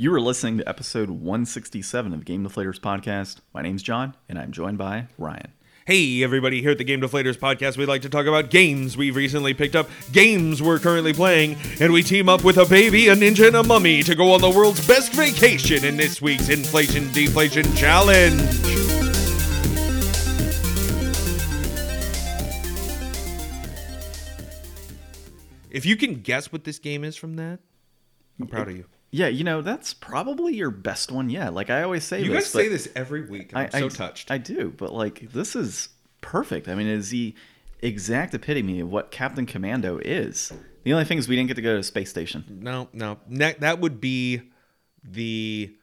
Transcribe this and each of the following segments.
You are listening to episode 167 of Game Deflators podcast. My name's John, and I'm joined by Ryan. Hey, everybody, here at the Game Deflators podcast, we like to talk about games we've recently picked up, games we're currently playing, and we team up with a baby, a ninja, and a mummy to go on the world's best vacation in this week's Inflation Deflation Challenge. If you can guess what this game is from that, I'm proud of you. Yeah, you know, that's probably your best one yet. Like I always say You this. guys say this every week. and I, I'm so I- touched. I do, but like this is perfect. I mean, it's the exact epitome of what Captain Commando is. The only thing is we didn't get to go to space station. No, no. Ne- that would be the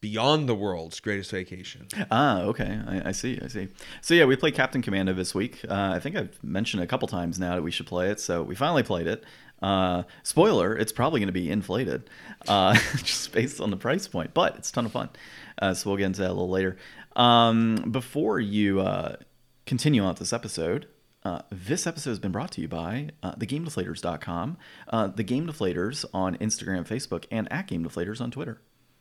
Beyond the World's greatest vacation. Ah, okay. I, I see. I see. So yeah, we played Captain Commando this week. Uh, I think I've mentioned a couple times now that we should play it. So we finally played it. Uh, spoiler: It's probably going to be inflated, uh, just based on the price point, but it's a ton of fun. Uh, so we'll get into that a little later. Um, before you uh, continue on this episode, uh, this episode has been brought to you by uh, thegamedeflators.com, uh, the Game Deflators on Instagram, Facebook, and at Game Deflators on Twitter.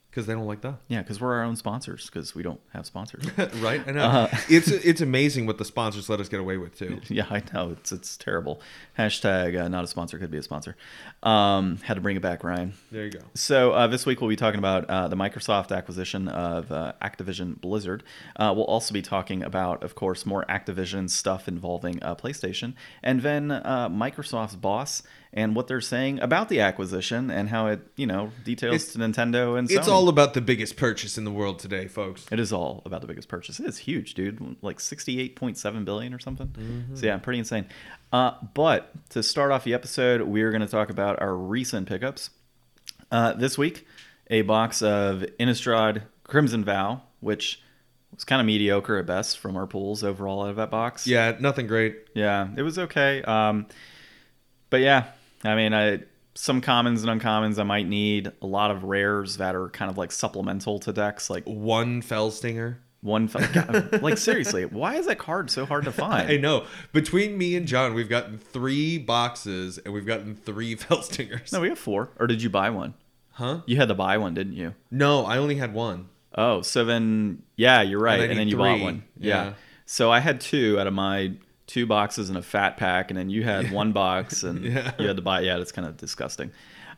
Because they don't like that. Yeah, because we're our own sponsors, because we don't have sponsors. right? I know. Uh-huh. it's it's amazing what the sponsors let us get away with too. Yeah, I know it's it's terrible. Hashtag uh, not a sponsor could be a sponsor. Um, had to bring it back, Ryan. There you go. So uh, this week we'll be talking about uh, the Microsoft acquisition of uh, Activision Blizzard. Uh, we'll also be talking about, of course, more Activision stuff involving uh, PlayStation, and then uh, Microsoft's boss and what they're saying about the acquisition and how it, you know, details It's- to Nintendo and It's Sony. All about the biggest purchase in the world today, folks. It is all about the biggest purchase. It is huge, dude. Like sixty-eight point seven billion or something. Mm-hmm. So yeah, pretty insane. Uh, but to start off the episode, we're going to talk about our recent pickups. Uh, this week, a box of Innistrad Crimson Vow, which was kind of mediocre at best from our pools overall out of that box. Yeah, nothing great. yeah, it was okay. Um, but yeah, I mean, I some commons and uncommons I might need. A lot of rares that are kind of like supplemental to decks, like One fell stinger. one fe- God, like seriously why is that card so hard to find I know. Between me and John, we've gotten three boxes and we've gotten three fell stingers. no we have four or did you buy one Huh? you had to buy one didn't you No, I only had one. oh so then yeah you're right and, need then you bought one yeah. Yeah. so i had two out of my two boxes and a fat pack and then you had one box and Yeah. you had to buy it. yeah it's kind of disgusting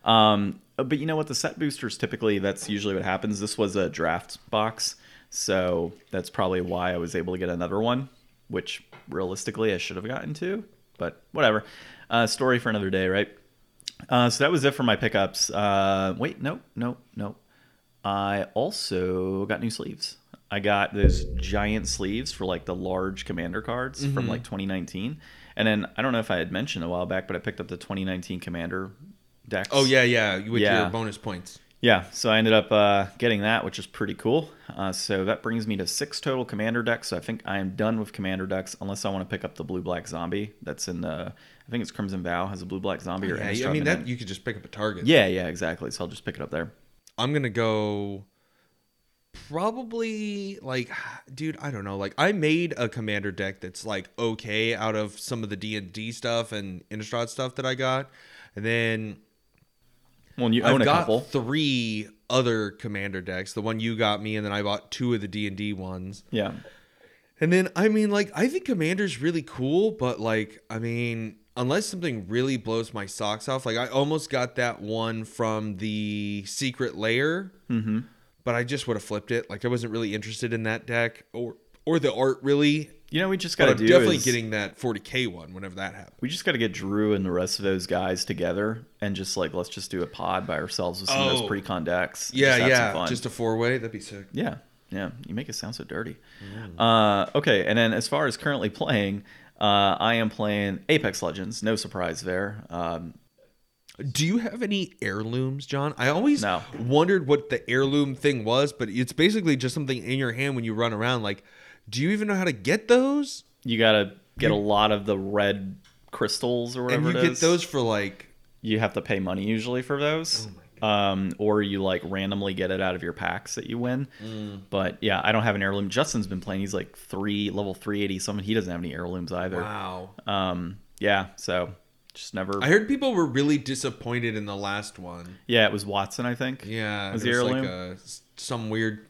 um but you know what the set boosters typically that's usually what happens this was a draft box so that's probably why i was able to get another one which realistically i should have gotten two but whatever uh, story for another day right Uh, so that was it for my pickups. Uh, wait, no, no, no. I also got new sleeves. I got those giant sleeves for like the large commander cards from Mm-hmm. like 2019. And then I don't know if I had mentioned a while back, but I picked up the 2019 commander decks. Oh yeah, yeah. With Yeah. your bonus points. Yeah, so I ended up uh, getting that, which is pretty cool. Uh, so that brings me to six total commander decks. So I think I am done with commander decks, unless I want to pick up the blue black zombie. That's in the, I think it's Crimson Vow has a blue black zombie or Yeah, Innistrad I mean that you could just pick up a target. Yeah, yeah, exactly. So I'll just pick it up there. I'm gonna go probably like dude i don't know like i made a commander deck that's like okay out of some of the d&d stuff and innistrad stuff that i got and then Well, you own i've a got couple. three other commander decks the one you got me and then i bought two of the d&d ones Yeah. and then i mean like i think commander's really cool but like i mean unless something really blows my socks off like i almost got that one from the Secret Lair Mm-hmm. But I just would have flipped it. Like I wasn't really interested in that deck or or the art really. You know, we just got to do definitely is getting that 40k one whenever that happens. we just got to get Drew and the rest of those guys together and just like let's just do a pod by ourselves with some of Oh. those pre-con decks. Yeah, Just yeah, just a four way. That'd be sick. Yeah, yeah. You make it sound so dirty. Mm. Uh, okay, and then as far as currently playing, uh, I am playing Apex Legends. No surprise there. Um, Do you have any heirlooms, John? I always No. wondered what the heirloom thing was, but it's basically just something in your hand when you run around. Like, do you even know how to get those? you got to get You- a lot of the red crystals or whatever. And you get those for like You have to pay money usually for those. Oh um, or you like randomly get it out of your packs that you win. Mm. But yeah, I don't have an heirloom. Justin's been playing. He's like three level three eighty something. He doesn't have any heirlooms either. wow. Um, yeah, so Just never. I heard people were really disappointed in the last one. yeah, it was Wattson, I think. Yeah, Was it the was like a, some weird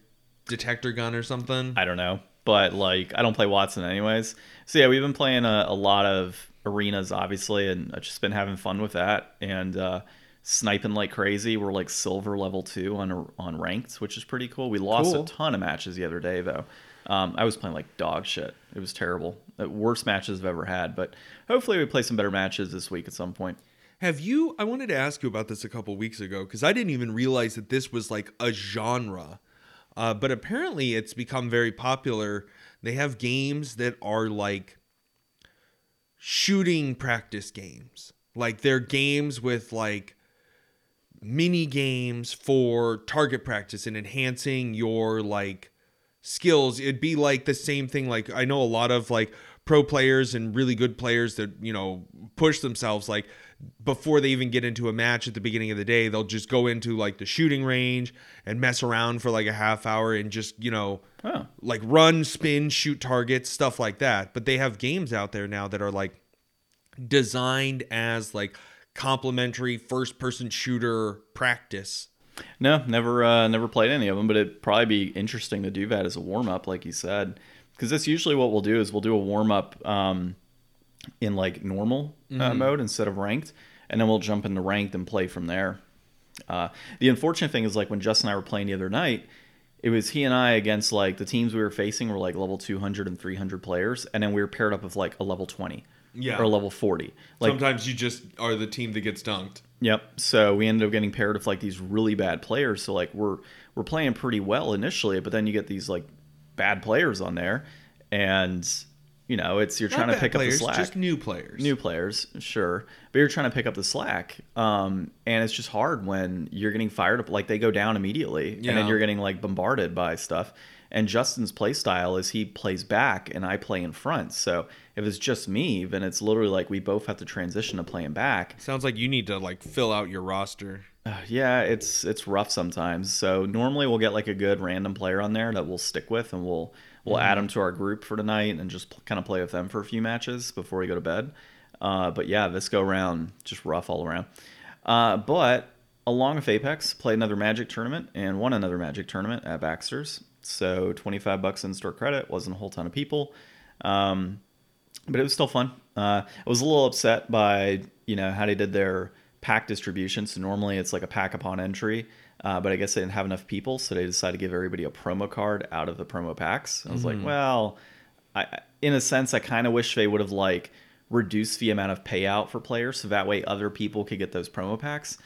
detector gun or something. I don't know, but like I don't play Wattson anyways. So yeah, we've been playing a, a lot of arenas, obviously, and I've just been having fun with that and uh, sniping like crazy. We're like silver level two on on ranked, which is pretty cool. We lost Cool. a ton of matches the other day though. Um, I was playing like dog shit. It was terrible. The worst matches I've ever had. But hopefully we play some better matches this week at some point. Have you? I wanted to ask you about this a couple weeks ago because I didn't even realize that this was like a genre. Uh, but apparently, it's become very popular. They have games that are like shooting practice games. Like they're games with like mini games for target practice and enhancing your like skills. It'd be like the same thing. Like I know a lot of like pro players and really good players that you know push themselves like before they even get into a match at the beginning of the day they'll just go into like the shooting range and mess around for like a half hour and just you know Oh. like run spin shoot targets stuff like that. But they have games out there now that are like designed as like complementary first person shooter practice. No, never uh, never played any of them, but it'd probably be interesting to do that as a warm up, like you said, because that's usually what we'll do is we'll do a warm up um, in like normal uh, mode instead of ranked, and then we'll jump into ranked and play from there. Uh, the unfortunate thing is like when Justin and I were playing the other night, it was he and I against like the teams we were facing were like level 200 and 300 players, and then we were paired up with like a level 20 Yeah. or level 40. Like sometimes you just are the team that gets dunked Yep. So we ended up getting paired with like these really bad players. So like we're we're playing pretty well initially, but then you get these like bad players on there, and you know it's you're Not trying to pick players, up the slack. just new players New players, sure, but you're trying to pick up the slack, um, and it's just hard when you're getting fired up. Like they go down immediately, and then you're getting like bombarded by stuff. And Justin's play style is he plays back and I play in front. So if it's just me, then it's literally like we both have to transition to playing back. Sounds like you need to like fill out your roster. Yeah, it's it's rough sometimes. So normally we'll get like a good random player on there that we'll stick with, and we'll we'll add them to our group for tonight and just kind of play with them for a few matches before we go to bed. Uh, but yeah, this go round just rough all around. Uh, but along with Apex, played another Magic tournament and won another Magic tournament at Baxter's. So twenty five bucks in store credit wasn't a whole ton of people. Um, but it was still fun. Uh, I was a little upset by you know how they did their pack distribution. So normally it's like a pack upon entry, uh, but I guess they didn't have enough people, so they decided to give everybody a promo card out of the promo packs. I was like, well, I, I- in a sense, I kind of wish they would have like reduced the amount of payout for players, so that way other people could get those promo packs.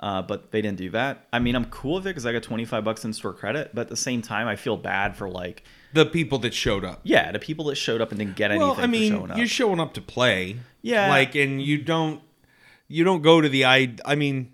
Uh, but they didn't do that. I mean, I'm cool with it because I got 25 bucks in store credit, but at the same time, I feel bad for like, The people that showed up. yeah, the people that showed up and didn't get anything Well, I for mean, showing up. you're showing up to play. Yeah. Like, and you don't, you don't go to the I. I mean,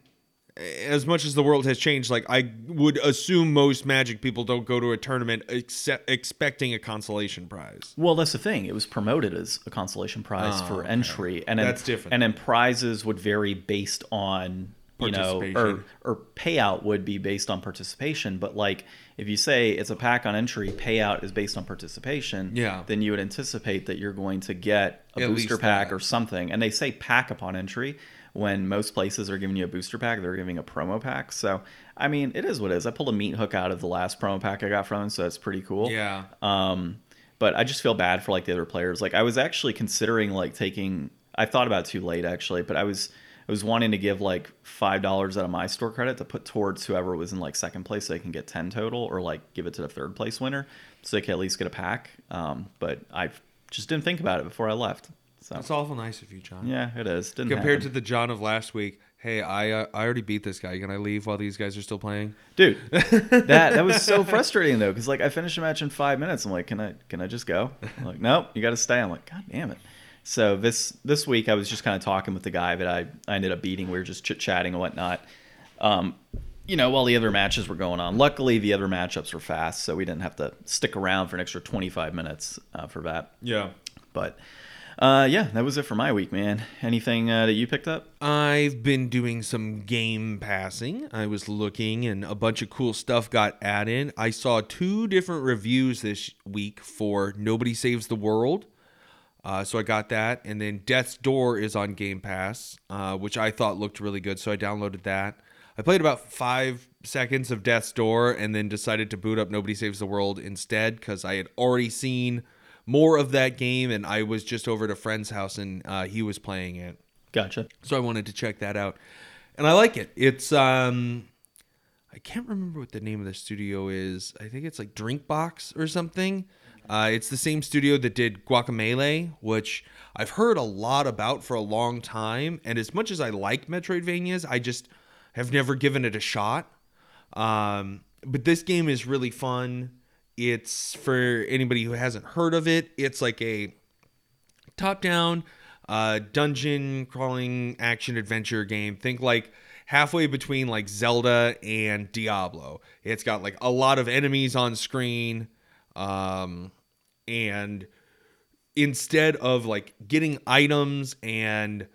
as much as the world has changed, like I would assume most Magic people don't go to a tournament except expecting a consolation prize. Well, that's the thing. It was promoted as a consolation prize Oh, for ah, okay. entry, and then, That's different. And then prizes would vary based on you know, or or payout would be based on participation. But like, if you say it's a pack on entry, payout is based on participation. Yeah. Then you would anticipate that you're going to get a At booster pack that. or something. And they say pack upon entry. When most places are giving you a booster pack, they're giving a promo pack. So, I mean, it is what it is. I pulled a meat hook out of the last promo pack I got from them, so that's pretty cool. Yeah. Um, but I just feel bad for like the other players. Like I was actually considering like taking. I thought about it too late actually, but I was I was wanting to give like five dollars out of my store credit to put towards whoever was in like second place, so they can get ten total, or like give it to the third place winner, so they can at least get a pack. Um, but I just didn't think about it before I left. So That's awful nice of you, John. yeah, it is. Didn't Compared to the John of last week, hey, I uh, I already beat this guy. Can I leave while these guys are still playing? dude that that was so frustrating though because like i finished a match in five minutes i'm like can i can i just go I'm like nope you gotta stay i'm like god damn it so this this week i was just kind of talking with the guy that i, I ended up beating we were just chit-chatting and whatnot um you know while the other matches were going on luckily the other matchups were fast so we didn't have to stick around for an extra 25 minutes uh, for that Yeah. but uh yeah that was it for my week man anything uh, that you picked up I've been doing some game passing. I was looking and a bunch of cool stuff got added. I saw two different reviews this week for Nobody Saves the World. Uh, so I got that, and then Death's Door is on Game Pass, uh, which I thought looked really good. So I downloaded that. I played about five seconds of Death's Door, and then decided to boot up Nobody Saves the World instead because I had already seen more of that game, and I was just over at a friend's house, and uh, he was playing it. Gotcha. So I wanted to check that out, and I like it. It's um, I can't remember what the name of the studio is. I think it's like Drinkbox or something. Uh, it's the same studio that did Guacamelee, which I've heard a lot about for a long time. And as much as I like Metroidvanias, I just have never given it a shot. Um, but this game is really fun. It's for anybody who hasn't heard of it. It's like a top-down uh, dungeon crawling action adventure game. Think like halfway between like Zelda and Diablo. It's got like a lot of enemies on screen. Um, and instead of like getting items and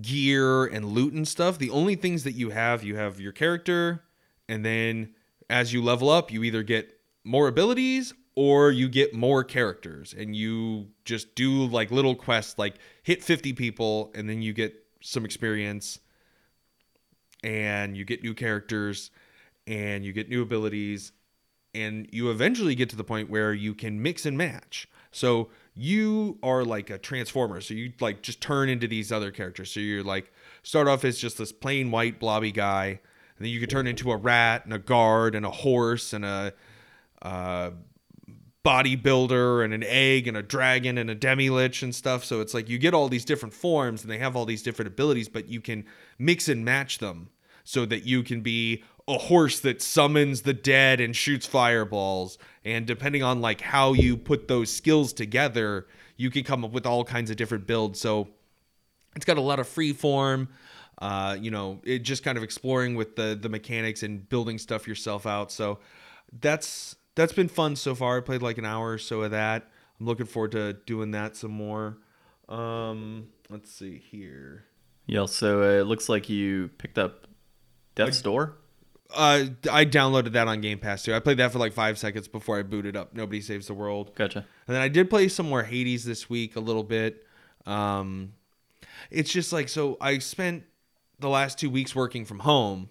gear and loot and stuff, the only things that you have, you have your character, and then as you level up, you either get more abilities or you get more characters and you just do like little quests like hit 50 people and then you get some experience and you get new characters and you get new abilities and you eventually get to the point where you can mix and match. So you are like a transformer. So you like just turn into these other characters. So you're like start off as just this plain white blobby guy, and then you can turn into a rat and a guard and a horse and a uh, bodybuilder and an egg and a dragon and a demi lich and stuff. So it's like you get all these different forms and they have all these different abilities, but you can mix and match them so that you can be a horse that summons the dead and shoots fireballs. And depending on like how you put those skills together you can come up with all kinds of different builds. So it's got a lot of free form. Uh, you know it just kind of exploring with the the mechanics and building stuff yourself out. So that's that's been fun so far i played like an hour or so of that i'm looking forward to doing that some more um let's see here Yeah. So uh, it looks like you picked up Death's Door. uh, I downloaded that on Game Pass too. I played that for like five seconds before I booted up. Nobody saves the world. Gotcha. And then I did play some more Hades this week a little bit. Um, it's just like so. I spent the last two weeks working from home,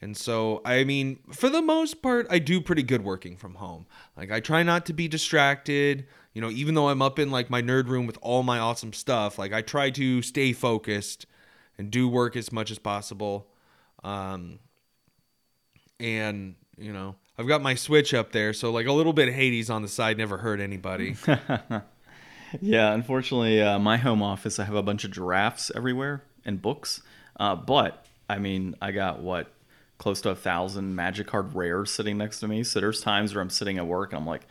and so I mean, for the most part, I do pretty good working from home. Like I try not to be distracted. You know, even though I'm up in like my nerd room with all my awesome stuff, like I try to stay focused and do work as much as possible. Um, and you know i've got my switch up there so like a little bit of hades on the side never hurt anybody Yeah, unfortunately, uh, my home office, I have a bunch of giraffes everywhere and books. Uh, but I mean, I got what close to a thousand Magic Card rares sitting next to me. So there's times where I'm sitting at work and I'm like,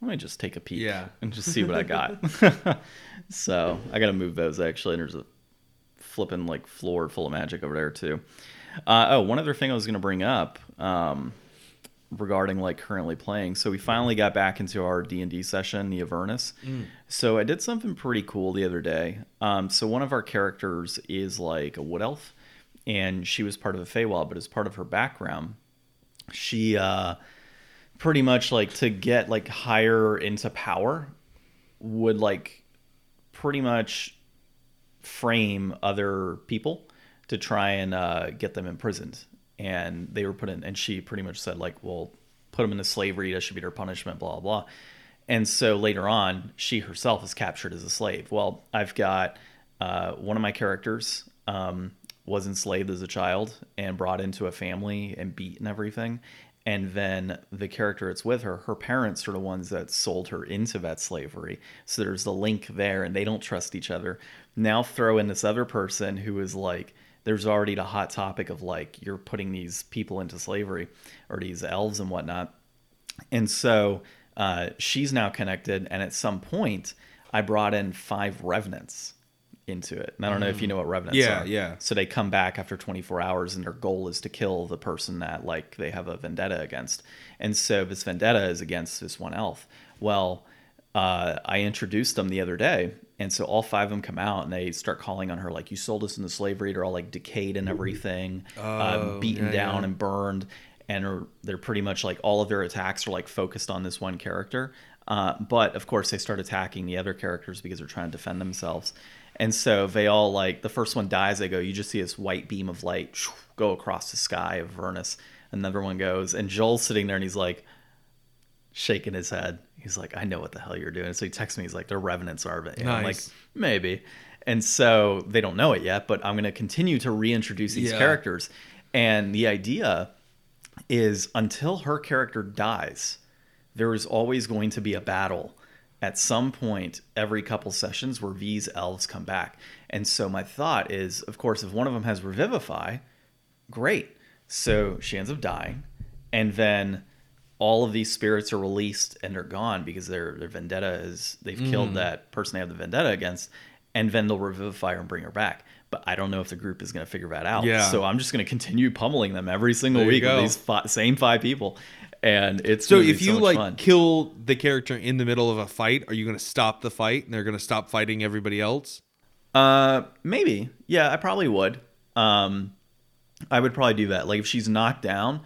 let me just take a peek Yeah. and just see what I got. so I got to move those actually. And there's a flipping like floor full of magic over there too. Uh, oh, one other thing I was going to bring up. Um, regarding like currently playing. So we finally got back into our D and D session, the Avernus. So I did something pretty cool the other day. Um, so one of our characters is like a wood elf, and she was part of the Feywild, but as part of her background, she uh, pretty much like to get like higher into power would like pretty much frame other people to try and uh, get them imprisoned. And they were put in, and she pretty much said, like, well, put them into slavery. That should be their punishment, blah, blah, blah. And so later on, she herself is captured as a slave. Well, I've got uh, one of my characters um, was enslaved as a child and brought into a family and beat and everything. And then the character that's with her, her parents are the ones that sold her into that slavery. So there's the link there, and they don't trust each other. Now throw in this other person who is like, there's already the hot topic of like, you're putting these people into slavery or these elves and whatnot. And so uh, she's now connected. And at some point, I brought in five revenants into it. And I don't know if you know what revenants Yeah, are. yeah. So they come back after 24 hours, and their goal is to kill the person that like they have a vendetta against. And so this vendetta is against this one elf. Well, uh, I introduced them the other day, and so all five of them come out and they start calling on her like, "You sold us into slavery." They're all like decayed and everything, uh, Oh, beaten yeah, down yeah. and burned, and are, they're pretty much like all of their attacks are like focused on this one character. Uh, but of course, they start attacking the other characters because they're trying to defend themselves. And so they all like the first one dies. They go. You just see this white beam of light go across the sky of Avernus. Another one goes, and Joel's sitting there, and he's like shaking his head. He's like, "I know what the hell you're doing." So he texts me. He's like, "The revenants are." And I'm like, Nice. maybe. And so they don't know it yet, but I'm going to continue to reintroduce these Yeah. characters. And the idea is until her character dies, there is always going to be a battle at some point every couple sessions where these elves come back. And so my thought is, of course, if one of them has revivify, great. So she ends up dying, and then all of these spirits are released and they're gone because their their vendetta is they've Mm. killed that person they have the vendetta against, and then they'll revivify her and bring her back. But I don't know if the group is going to figure that out. Yeah. So I'm just going to continue pummeling them every single There week with these fi- same five people, and it's So gonna if you much like fun. kill the character in the middle of a fight, are you going to stop the fight and they're going to stop fighting everybody else? Uh, maybe. Yeah, I probably would. Um, I would probably do that. Like if she's knocked down,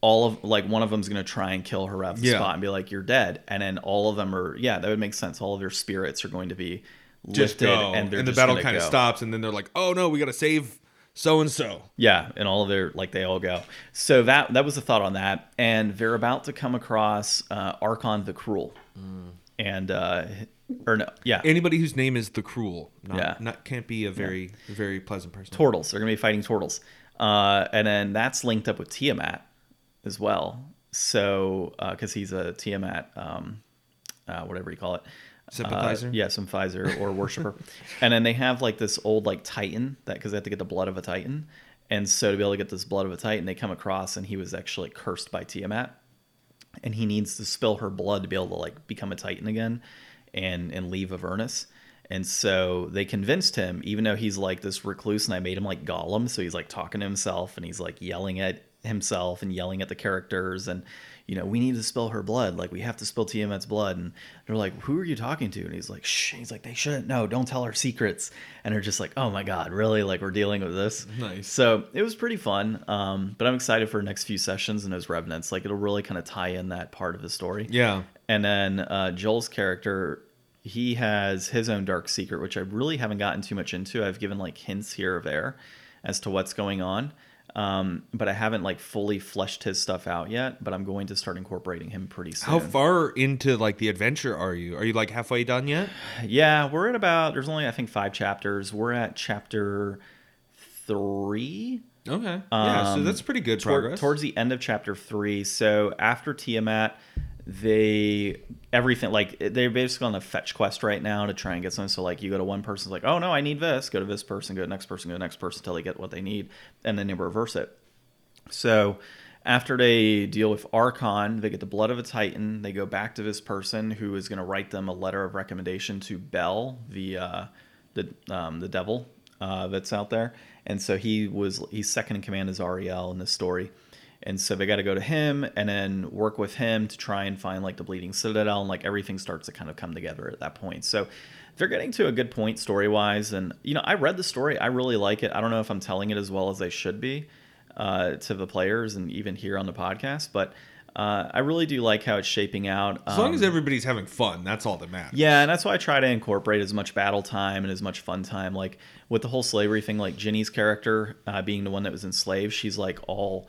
all of like one of them's gonna try and kill her at the Yeah. spot and be like, "You're dead," and then all of them are. Yeah, that would make sense. All of their spirits are going to be Just lifted, go, and and, the just battle kind of stops, and then they're like, "Oh no, we got to save so and so." Yeah, and all of their like they all go. So that that was the thought on that, and they're about to come across uh, Arkhan the Cruel, and uh, or no, yeah, Anybody whose name is the Cruel, not, Yeah. not can't be a very very pleasant person. turtles. They're gonna be fighting turtles, uh, and then that's linked up with Tiamat as well. So because he's a Tiamat, um, uh, whatever you call it, Sympathizer? Uh, yeah, sympathizer or worshiper. and then they have like this old like Titan that because they have to get the blood of a Titan, and so to be able to get this blood of a Titan, they come across and he was actually cursed by Tiamat, and he needs to spill her blood to be able to like become a Titan again, and and leave Avernus. And so they convinced him, even though he's like this recluse, and I made him like Gollum, so he's like talking to himself and he's like yelling at himself and yelling at the characters, and you know, we need to spill her blood, like we have to spill Tiamat's blood. And they're like, "Who are you talking to?" And he's like, "Shh." He's like, "They shouldn't know. Don't tell our secrets." And they're just like, "Oh my god, really? Like we're dealing with this?" Nice. So it was pretty fun. Um, but I'm excited for the next few sessions and those revenants. Like it'll really kind of tie in that part of the story. Yeah. And then uh, Joel's character, he has his own dark secret, which I really haven't gotten too much into. I've given like hints here or there as to what's going on, um, but I haven't like fully fleshed his stuff out yet. But I'm going to start incorporating him pretty soon. How far into like the adventure are you? Are you like halfway done yet? Yeah, we're at about. There's only I think five chapters. We're at chapter three. Okay. yeah, so Um, that's pretty good Toward- progress. towards the end of chapter three. So after Tiamat, they everything like they're basically on a fetch quest right now to try and get something. So like you go to one person's like, oh no, I need this. Go to this person. Go to next person. Go to next person until they get what they need, and then they reverse it. So after they deal with Arkhan, they get the blood of a Titan. They go back to this person who is going to write them a letter of recommendation to Bel, the uh, the um, the devil uh, that's out there. And so he was he's second in command as Ariel in this story. And so they got to go to him and then work with him to try and find like the bleeding citadel and like everything starts to kind of come together at that point. So they're getting to a good point story wise. And you know, I read the story. I really like it. I don't know if I'm telling it as well as I should be uh, to the players and even here on the podcast, but uh, I really do like how it's shaping out. as long Um, as everybody's having fun, that's all that matters. yeah, and that's why I try to incorporate as much battle time and as much fun time. Like with the whole slavery thing, like Ginny's character uh, being the one that was enslaved, she's like all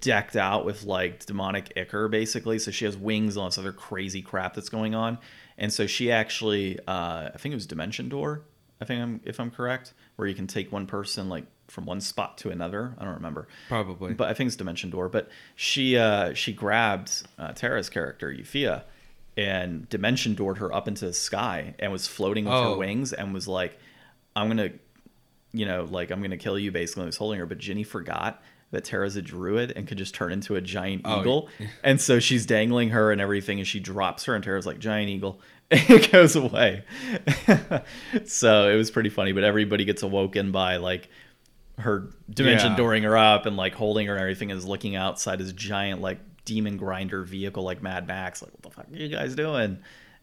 decked out with like demonic ichor, basically. So she has wings and all this other crazy crap that's going on. And so she actually, uh, I think it was Dimension Door. I think I'm, if I'm correct, where you can take one person like from one spot to another. I don't remember. Probably. But I think it's Dimension Door. But she uh, she grabbed uh, Tara's character, Euphia, and Dimension Doored her up into the sky and was floating with Oh. her wings and was like, I'm gonna, you know, like I'm gonna kill you basically. and was holding her, but Ginny forgot that Tara's a druid and could just turn into a giant Oh, eagle, and so she's dangling her and everything, and she drops her, and Tara's like giant eagle. And it goes away. so it was pretty funny, but everybody gets awoken by like her dimension Yeah. dooring her up and like holding her and everything is looking outside his giant like demon grinder vehicle like Mad Max. Like, what the fuck are you guys doing?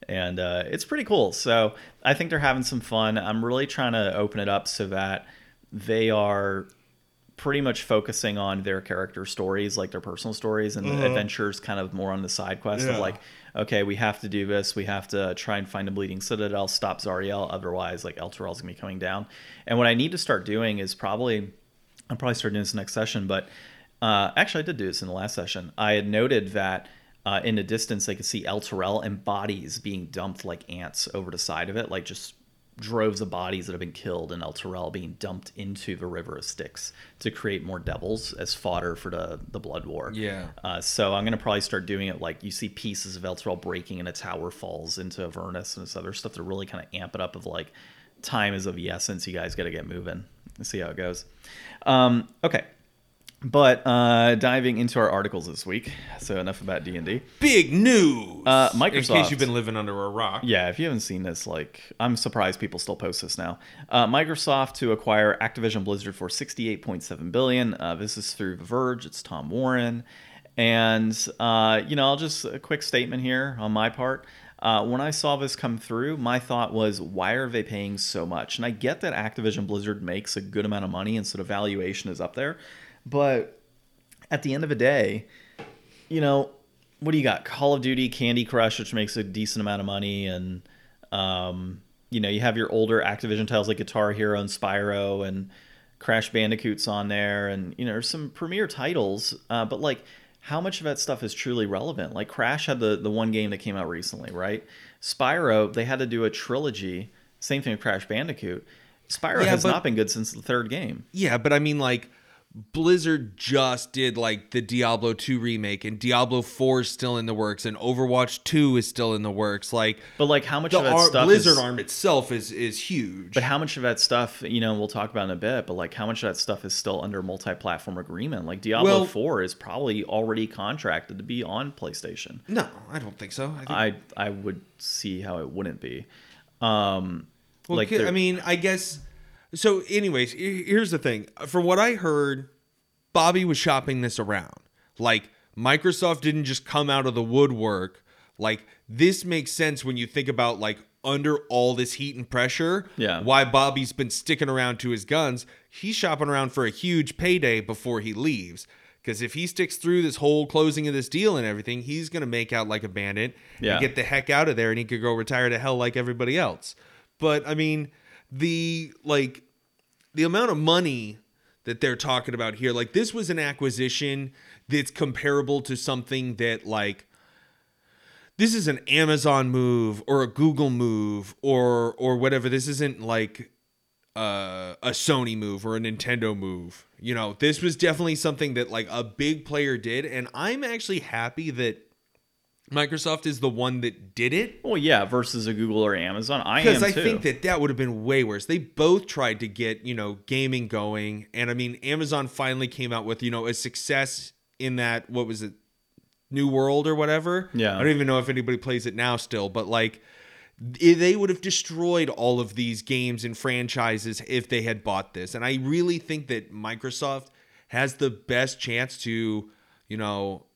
And uh, it's pretty cool. So I think they're having some fun. I'm really trying to open it up so that they are pretty much focusing on their character stories, like their personal stories, and the adventures kind of more on the side quest Uh-huh. Yeah. of like, okay, we have to do this. We have to try and find a bleeding citadel, stop Zariel. Otherwise, like Elturel's gonna be coming down. And what I need to start doing is probably, I'll probably start doing this next session. But uh, actually, I did do this in the last session. I had noted that. Uh, in the distance, they could see Elturel and bodies being dumped like ants over the side of it, like just droves of bodies that have been killed in Elturel being dumped into the River of Styx to create more devils as fodder for the, the Blood War. Yeah. Uh, so I'm going to probably start doing it like you see pieces of Elturel breaking and a tower falls into Avernus and this other stuff to really kind of amp it up of like time is of the essence. You guys got to get moving. Let's see how it goes. Um, okay. But uh, diving into our articles this week. So enough about D&D. Big news. Uh, In case you've been living under a rock. Yeah, if you haven't seen this, like, I'm surprised people still post this now. Uh, Microsoft to acquire Activision Blizzard for 68.7 billion. Uh, this is through The Verge. It's Tom Warren, and uh, you know, I'll just a quick statement here on my part. Uh, when I saw this come through, my thought was, why are they paying so much? And I get that Activision Blizzard makes a good amount of money, and so the valuation is up there, but at the end of the day, you know, what do you got? Call of Duty, Candy Crush, which makes a decent amount of money, and um, you know, you have your older Activision titles like Guitar Hero and Spyro and Crash Bandicoot's on there, and you know, there's some premier titles, uh, but like, how much of that stuff is truly relevant? Like Crash had the the one game that came out recently, right? Spyro, they had to do a trilogy. Same thing with Crash Bandicoot. Spyro Yeah, has but- not been good since the third game. Yeah, but I mean, like, Blizzard just did like the Diablo 2 remake, and Diablo 4 is still in the works, and Overwatch 2 is still in the works. Like, But like, how much of that ar- stuff Blizzard is, arm itself is is huge. But how much of that stuff, you know, we'll talk about in a bit, but like how much of that stuff is still under multi-platform agreement? Like Diablo Well- 4 is probably already contracted to be on PlayStation. no, I don't think so. I think, I I would see how it wouldn't be. Um well, like I mean, I guess. So, anyways, here's the thing. From what I heard, Bobby was shopping this around. Like, Microsoft didn't just come out of the woodwork. Like, this makes sense when you think about like under all this heat and pressure. Yeah. Why Bobby's been sticking around to his guns. He's shopping around for a huge payday before he leaves. Because if he sticks through this whole closing of this deal and everything, he's gonna make out like a bandit Yeah. and get the heck out of there, and he could go retire to hell like everybody else. But I mean, the like the amount of money that they're talking about here, like this was an acquisition that's comparable to something that like this is an Amazon move or a Google move or or whatever. This isn't like uh, a Sony move or a Nintendo move. You know, this was definitely something that like a big player did, and I'm actually happy that Microsoft is the one that did it well, yeah, versus a Google or Amazon. I am because I too. think that that would have been way worse. They both tried to get you know gaming going, and I mean Amazon finally came out with you know a success in that what was it, New World or whatever. Yeah. I don't even know if anybody plays it now still, but like they would have destroyed all of these games and franchises if they had bought this. And I really think that Microsoft has the best chance to you know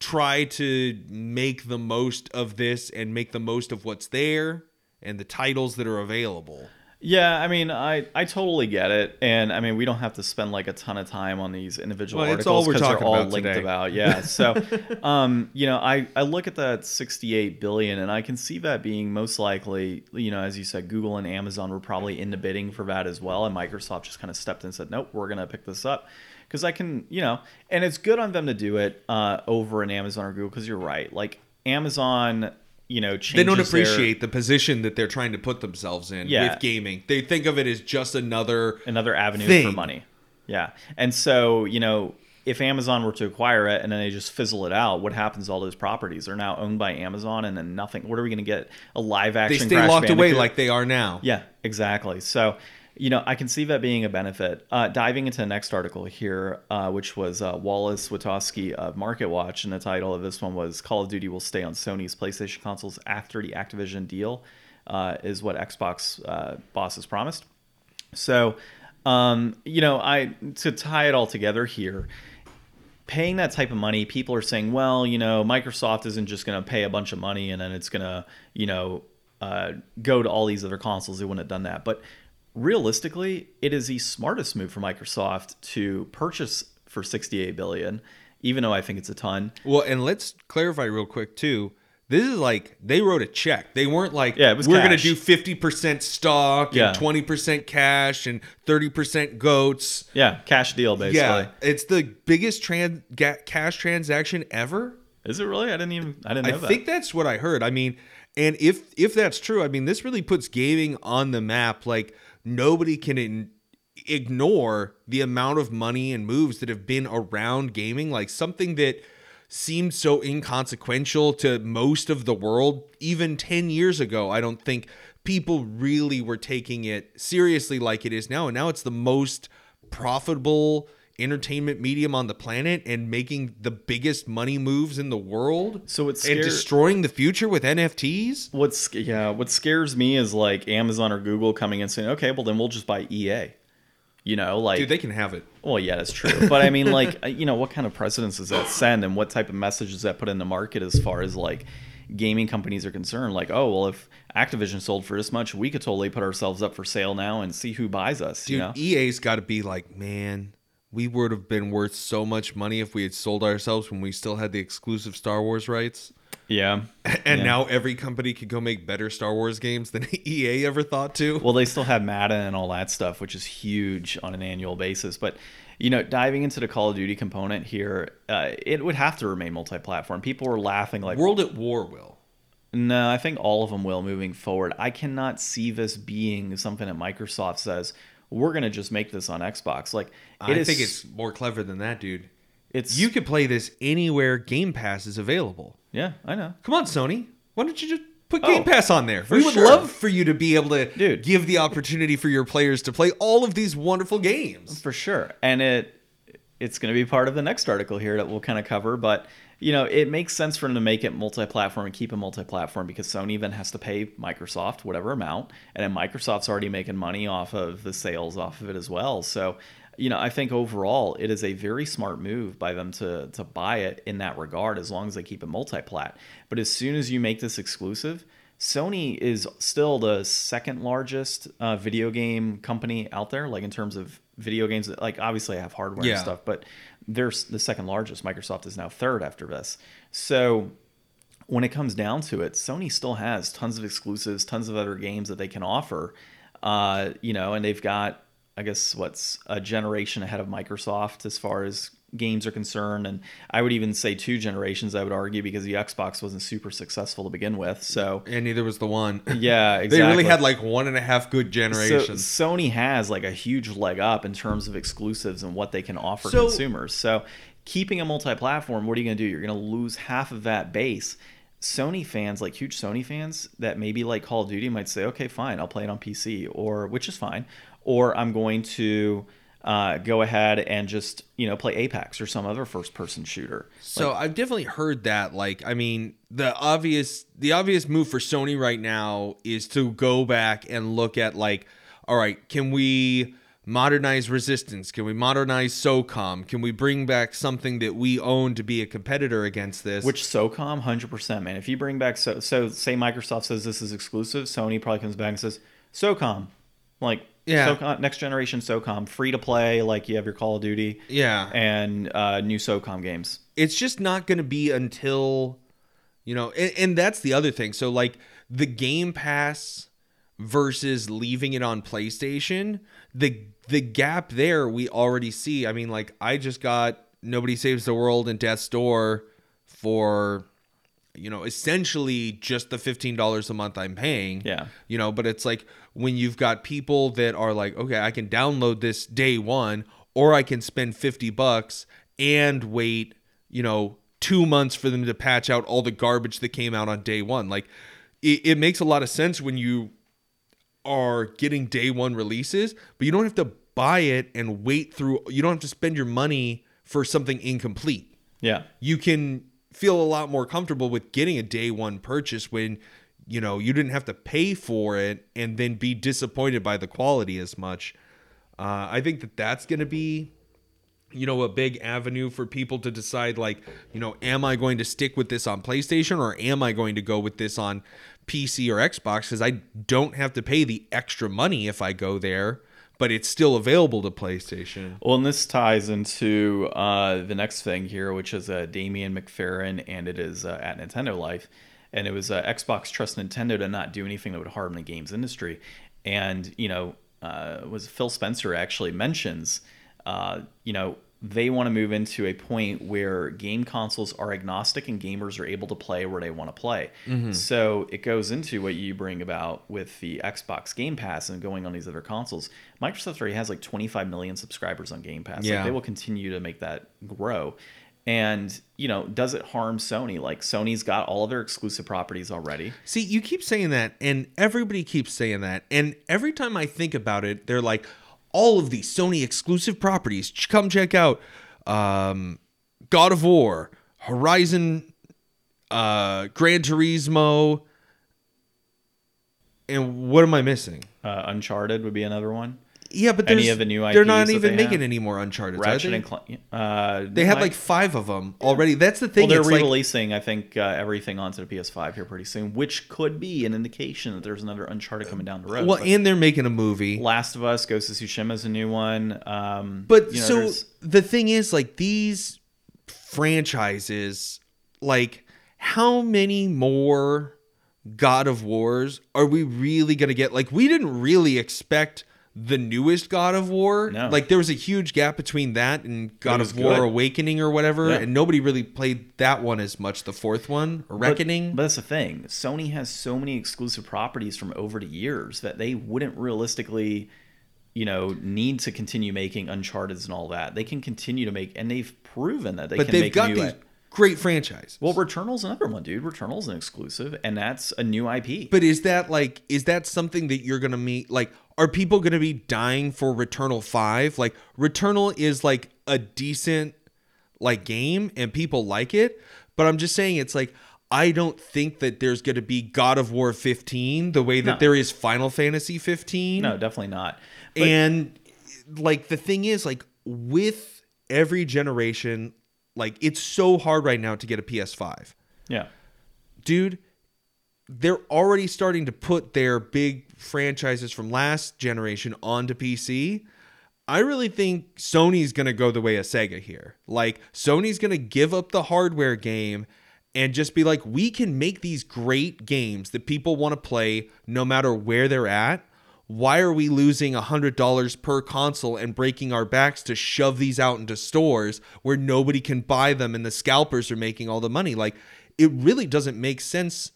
try to make the most of this and make the most of what's there and the titles that are available. Yeah, I mean, I, I totally get it, and I mean, we don't have to spend like a ton of time on these individual Well, articles all we're 'cause talking they're all about linked today. about. Yeah, so, um, you know, I I look at that 68 billion, and I can see that being most likely, you know, as you said, Google and Amazon were probably in the bidding for that as well, and Microsoft just kind of stepped in and said, nope, we're gonna pick this up. Because I can, you know, and it's good on them to do it uh, over an Amazon or Google. Because you're right, like Amazon, you know, changes They don't their- appreciate the position that they're trying to put themselves in Yeah. with gaming. They think of it as just another another avenue thing. for money. Yeah. And so, you know, if Amazon were to acquire it and then they just fizzle it out, what happens to all those properties? They're now owned by Amazon and then nothing. What are we going to get? A live action? they stay locked away like they are now. Yeah, exactly. So, you know, I can see that being a benefit. Uh, diving into the next article here, uh, which was uh, Wallace Witkowski of Market Watch, and the title of this one was "Call of Duty will stay on Sony's PlayStation consoles after the Activision deal," uh, is what Xbox uh, bosses promised. So, um, you know, I to tie it all together here, paying that type of money, people are saying, well, you know, Microsoft isn't just going to pay a bunch of money and then it's going to, you know, uh, go to all these other consoles. They wouldn't have done that. But realistically, it is the smartest move for Microsoft to purchase for 68 billion, even though I think it's a ton. Well, and let's clarify real quick too. This is like they wrote a check. They weren't like, Yeah, it was we're going to do 50% stock Yeah. and 20% cash and 30% goats. Yeah, cash deal basically. Yeah, it's the biggest tran- ga- cash transaction ever. Is it really? I didn't even I didn't know I that. think that's what I heard. I mean, and if if that's true, I mean, this really puts gaming on the map. Like nobody can in- ignore the amount of money and moves that have been around gaming. Like something that seemed so inconsequential to most of the world even 10 years ago. I don't think people really were taking it seriously like it is now. And now it's the most profitable entertainment medium on the planet and making the biggest money moves in the world So it's and destroying the future with NFTs. What's yeah, what scares me is like Amazon or Google coming and saying, "Okay, well then we'll just buy EA." You know, like Dude, they can have it. Well, yeah, that's true. But I mean, like, you know, what kind of precedence does that send, and what type of message does that put in the market as far as like gaming companies are concerned? Like, oh, well, if Activision sold for this much, we could totally put ourselves up for sale now and see who buys us. Dude, you know, EA's got to be like, man, we would have been worth so much money if we had sold ourselves when we still had the exclusive Star Wars rights. yeah. And Yeah. now every company could go make better Star Wars games than EA ever thought to. Well, they still have Madden and all that stuff, which is huge on an annual basis. But you know, diving into the Call of Duty component here, uh, it would have to remain multi-platform. People were laughing like, World at War will. No, I think all of them will moving forward. I cannot see this being something that Microsoft says we're going to just make this on Xbox. Like I is- think it's more clever than that, dude. it's You could play this anywhere Game Pass is available. yeah, I know. Come on, Sony. Why don't you just put Oh, Game Pass on there? We would sure. love for you to be able to Dude. give the opportunity for your players to play all of these wonderful games. For sure. And it it's going to be part of the next article here that we'll kind of cover, but you know, it makes sense for them to make it multi-platform and keep it multi-platform because Sony then has to pay Microsoft whatever amount, and then Microsoft's already making money off of the sales off of it as well. So, you know, I think overall it is a very smart move by them to to buy it in that regard, as long as they keep it multi-plat. But as soon as you make this exclusive, Sony is still the second largest uh, video game company out there, like in terms of video games. Like obviously, I have hardware Yeah. and stuff, but they're the second largest. Microsoft is now third after this. So when it comes down to it, Sony still has tons of exclusives, tons of other games that they can offer. Uh, you know, and they've got, I guess, what's a generation ahead of Microsoft as far as games are concerned, and I would even say two generations. I would argue because the Xbox wasn't super successful to begin with. So And neither was the one. yeah, exactly. They really had like one and a half good So generations. Sony has like a huge leg up in terms of exclusives and what they can offer So- consumers. So keeping a multi-platform, what are you going to do? You're going to lose half of that base. Sony fans, like huge Sony fans, that maybe like Call of Duty might say, okay, fine, I'll play it on PC, or which is fine, or I'm going to uh, go ahead and just you know play Apex or some other first-person shooter. So I've definitely heard that. Like, I mean, the obvious the obvious move for Sony right now is to go back and look at like, all right, can we modernize Resistance? Can we modernize SOCOM? Can we bring back something that we own to be a competitor against this? Which SOCOM, hundred percent, man. If you bring back so so say Microsoft says this is exclusive, Sony probably comes back and says SOCOM, like Yeah. SOCOM, next generation SOCOM, free to play, like you have your Call of Duty yeah, and uh, new SOCOM games. it's just not going to be until you know and, and that's the other thing so like the game pass versus leaving it on playstation the the gap there we already see i mean like i just got nobody saves the world and death's door for you know essentially just the $15 a month i'm paying. Yeah. you know but it's like when you've got people that are like okay i can download this day one or i can spend 50 bucks and wait you know two months for them to patch out all the garbage that came out on day one. Like it, it makes a lot of sense when you are getting day one releases but you don't have to buy it and wait through you don't have to spend your money for something incomplete. Yeah, you can feel a lot more comfortable with getting a day one purchase when you know you didn't have to pay for it and then be disappointed by the quality as much uh, i think that that's going to be you know, a big avenue for people to decide, like, you know, am I going to stick with this on PlayStation or am I going to go with this on PC or Xbox? Because I don't have to pay the extra money if I go there, but it's still available to PlayStation. Well, and this ties into uh, the next thing here, which is uh, Damien McFerran, and it is uh, at Nintendo Life. And it was uh, Xbox trust Nintendo to not do anything that would harm the games industry. And, you know, uh, was Phil Spencer actually mentions, uh, you know, they want to move into a point where game consoles are agnostic and gamers are able to play where they want to play. Mm-hmm. So it goes into what you bring about with the Xbox Game Pass and going on these other consoles. Microsoft already has like 25 million subscribers on Game Pass. Like, Yeah. they will continue to make that grow. And, you know, does it harm Sony? Like Sony's got all of their exclusive properties already. See, you keep saying that, and everybody keeps saying that. And every time I think about it, they're like, all of these Sony exclusive properties, come check out um, God of War, Horizon, uh, Gran Turismo. And what am I missing? Uh, Uncharted would be another one. Yeah, but Any of the new they're not even they making have? any more Uncharted. Ratchet and Clank. Uh, they had like five of them already. That's the Well, thing. they're it's re-releasing, I think, uh, everything onto the PS5 here pretty soon, which could be an indication that there's another Uncharted coming down the road. well, But and they're making a movie. Last of Us, Ghost of Tsushima is a new one. Um, But you know, so there's- the thing is, like these franchises, like how many more God of Wars are we really gonna get? Like we didn't really expect the newest God of War. No. Like there was a huge gap between that and God of War good. Awakening or whatever, Yeah. and nobody really played that one as much. The fourth one, or But- Reckoning. But, that's the thing. Sony has so many exclusive properties from over the years that they wouldn't realistically, you know, need to continue making Uncharted and all that. They can continue to make, and they've proven that they but can they've make got new. these great franchise. well, Returnal's another one, dude. Returnal's an exclusive, and that's a new IP. But is that like is that something that you're gonna meet? Like, are people gonna be dying for Returnal Five? Like, Returnal is like a decent like game, and people like it. But I'm just saying, it's like I don't think that there's gonna be God of War 15 the way that No. there is Final Fantasy 15. no, definitely not. But- and like the thing is, like with every generation, like it's so hard right now to get a PS5 yeah. dude, they're already starting to put their big franchises from last generation onto PC. I really think Sony's going to go the way of Sega here. Like, Sony's going to give up the hardware game and just be like, we can make these great games that people want to play no matter where they're at. Why are we losing $100 per console and breaking our backs to shove these out into stores where nobody can buy them and the scalpers are making all the money? Like, it really doesn't make sense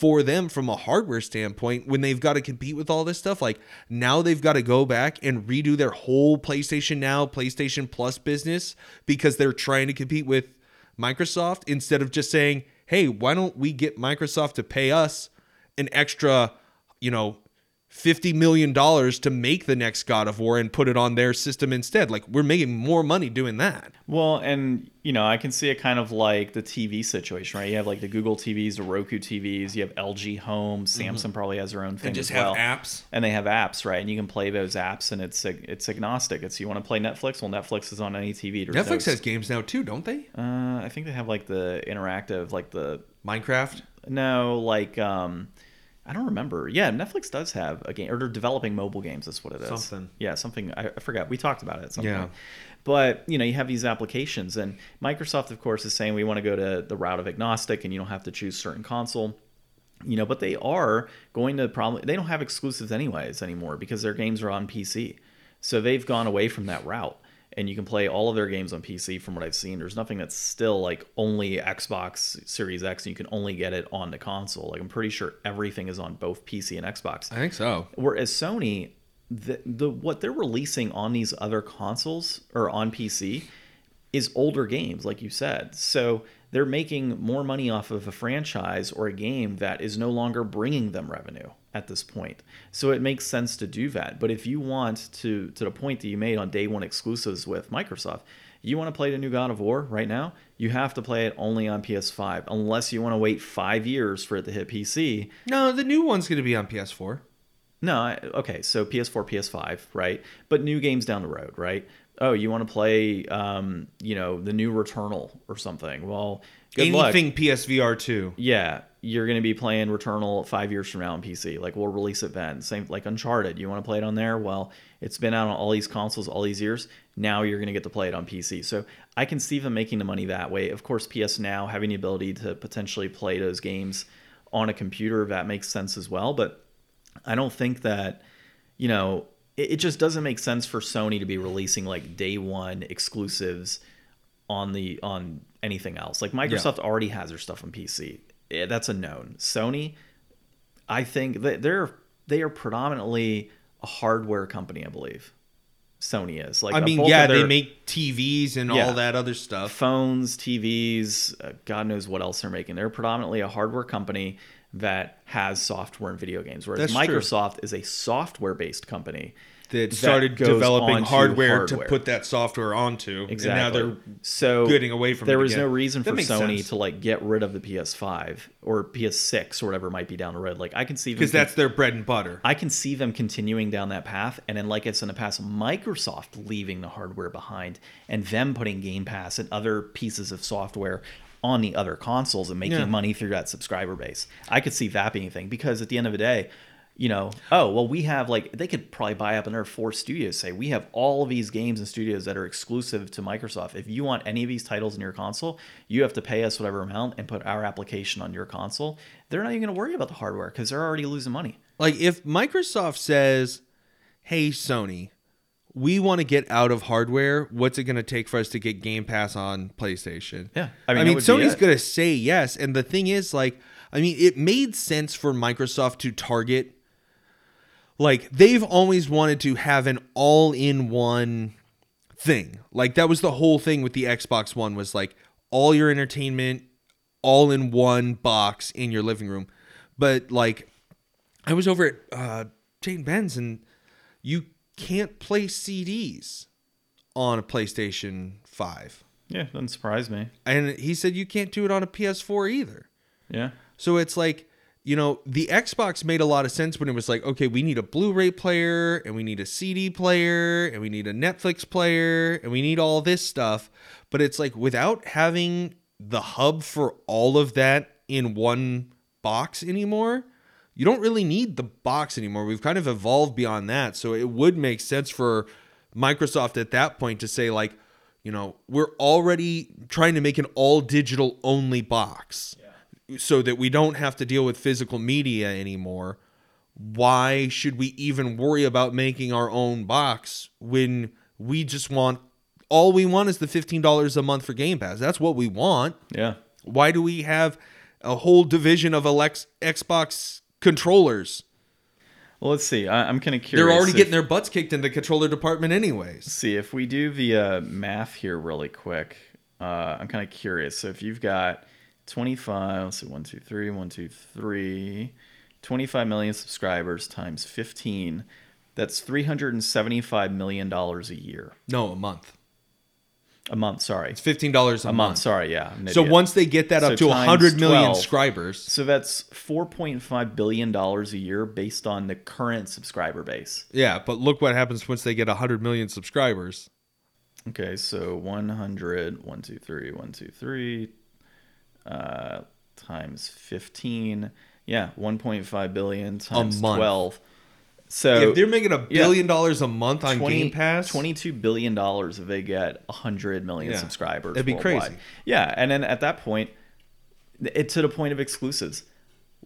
for them from a hardware standpoint when they've got to compete with all this stuff. Like now they've got to go back and redo their whole PlayStation Now, PlayStation Plus business because they're trying to compete with Microsoft instead of just saying, hey, why don't we get Microsoft to pay us an extra, you know, $50 million to make the next God of War and put it on their system instead. Like we're making more money doing that. Well, and you know, I can see it kind of like the TV situation, right? You have like the Google TVs, the Roku TVs, you have LG Home, Samsung probably has their own thing as well. Have apps. and they have apps, right? And you can play those apps, and it's it's agnostic. It's you want to play Netflix, well, Netflix is on any TV. There's Netflix no- has games now too, don't they? Uh, I think they have like the interactive, like the Minecraft. no, like um, I don't remember. Yeah, Netflix does have a game, or they're developing mobile games. That's what it is. Something. Yeah, something. I, I forgot. We talked about it. At Yeah. But you know, you have these applications, and Microsoft, of course, is saying we want to go to the route of agnostic, and you don't have to choose certain console. You know, but they are going to probably they don't have exclusives anyways anymore because their games are on PC. So they've gone away from that route. And you can play all of their games on PC from what I've seen. There's nothing that's still like only Xbox Series X and you can only get it on the console. Like I'm pretty sure everything is on both PC and Xbox. I think so. Whereas Sony, the, the what they're releasing on these other consoles or on PC is older games, like you said. So they're making more money off of a franchise or a game that is no longer bringing them revenue at this point. So it makes sense to do that. But if you want to to the point that you made on day one exclusives with Microsoft, you want to play the new God of War right now, you have to play it only on PS5 unless you want to wait 5 years for it to hit PC. No, the new one's going to be on PS4. No, okay, so PS4, PS5, right? But new games down the road, right? oh, you want to play, um, you know, the new Returnal or something. Well, good luck. Anything PSVR two. Yeah, you're going to be playing Returnal five years from now on PC. Like we'll release it then. Same like Uncharted. You want to play it on there? Well, it's been out on all these consoles all these years. Now you're going to get to play it on PC. So I can see them making the money that way. Of course, PS Now having the ability to potentially play those games on a computer that makes sense as well. But I don't think that you know it, it just doesn't make sense for Sony to be releasing like day one exclusives on the on anything else. Like Microsoft already has their stuff on PC. Yeah, that's a known. Sony, I think that they're they are predominantly a hardware company. I believe Sony is. Like I mean, yeah, of they make TVs and Yeah. all that other stuff. phones, TVs, uh, God knows what else they're making. They're predominantly a hardware company that has software and video games, whereas That's true. Microsoft is a software based company That started developing onto hardware, to put that software onto. Exactly. And now they're so getting away from There was again. no reason That for Sony sense. to like get rid of the PS5 or PS6 or whatever might be down the road. Like I can see because that's their bread and butter. I can see them continuing down that path, and then, like it's in the past, Microsoft leaving the hardware behind and them putting Game Pass and other pieces of software on the other consoles and making Yeah. money through that subscriber base. I could see that being a thing because at the end of the day, you know, oh well, we have like they could probably buy up another four studios. Say we have all of these games and studios that are exclusive to Microsoft. If you want any of these titles in your console, you have to pay us whatever amount and put our application on your console. They're not even going to worry about the hardware because they're already losing money. Like if Microsoft says, "Hey Sony, we want to get out of hardware. What's it going to take for us to get Game Pass on PlayStation?" Yeah. I I mean, mean, would be Sony's going to say yes, and the thing is, like, I mean, it made sense for Microsoft to target. Like they've always wanted to have an all-in-one thing. Like that was the whole thing with the Xbox One was like all your entertainment all in one box in your living room. But like I was over at uh Jane Ben's and you can't play CDs on a PlayStation 5. Yeah, doesn't surprise me. And he said you can't do it on a PS4 either. Yeah. So it's like, you know, the Xbox made a lot of sense when it was like, okay, we need a Blu-ray player and we need a CD player and we need a Netflix player and we need all this stuff. But it's like without having the hub for all of that in one box anymore, you don't really need the box anymore. We've kind of evolved beyond that. So it would make sense for Microsoft at that point to say like, you know, we're already trying to make an all digital only box so that we don't have to deal with physical media anymore. Why should we even worry about making our own box when we just want all we want is the $15 a month for Game Pass? That's what we want. Yeah. Why do we have a whole division of Alex- Xbox controllers? Well, let's see. I, I'm kind of curious. They're already if- getting their butts kicked in the controller department anyways. see if we do the uh, math here really quick. Uh, I'm kind of curious. So if you've got 25, let's see, 1, 2, 3, 1, 2, 3, 25 million subscribers times 15, that's $375 million a year. No, a month. A month, sorry. It's $15 a, A month, sorry, yeah. So once they get that up So to 100 million 12. subscribers, So that's $4.5 billion a year based on the current subscriber base. yeah, but look what happens once they get 100 million subscribers. Okay, so 100, 1, 2, 3, 1, 2, 3, uh, times 15. Yeah, 1.5 billion times month. 12. So if they're making a yeah. billion dollars a month on 20 Game Pass, $22 billion if they get 100 million Yeah, subscribers. that'd be worldwide. crazy. Yeah, and then at that point, it's to the point of exclusives.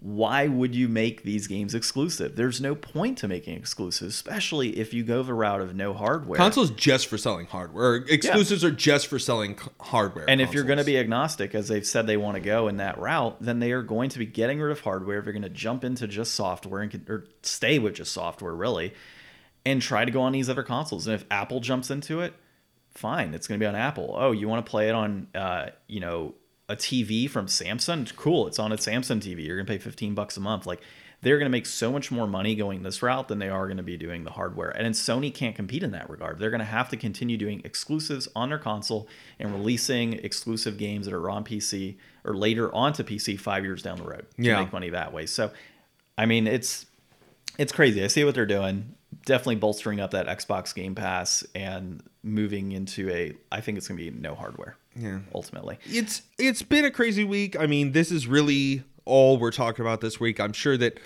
Why would you make these games exclusive? There's no point to making exclusives, especially if you go the route of no hardware. consoles just for selling hardware. Exclusives are just for selling hardware. And if you're going to be agnostic, as they've said they want to go in that route, then they are going to be getting rid of hardware. They're going to jump into just software and con- or stay with just software, really, and try to go on these other consoles. And if Apple jumps into it, fine, it's going to be on Apple. Oh, you want to play it on, uh, you know, a TV from Samsung? Cool, it's on a Samsung TV. You're going to pay 15 bucks a month. Like they're going to make so much more money going this route than they are going to be doing the hardware. And then Sony can't compete in that regard. They're going to have to continue doing exclusives on their console and releasing exclusive games that are on PC or later onto PC five years down the road to Yeah. make money that way. So, I mean, it's it's crazy. I see what they're doing, definitely bolstering up that Xbox Game Pass and moving into a. I think it's going to be no hardware. Yeah. Ultimately, it's it's been a crazy week. I mean, this is really all we're talking about this week. I'm sure that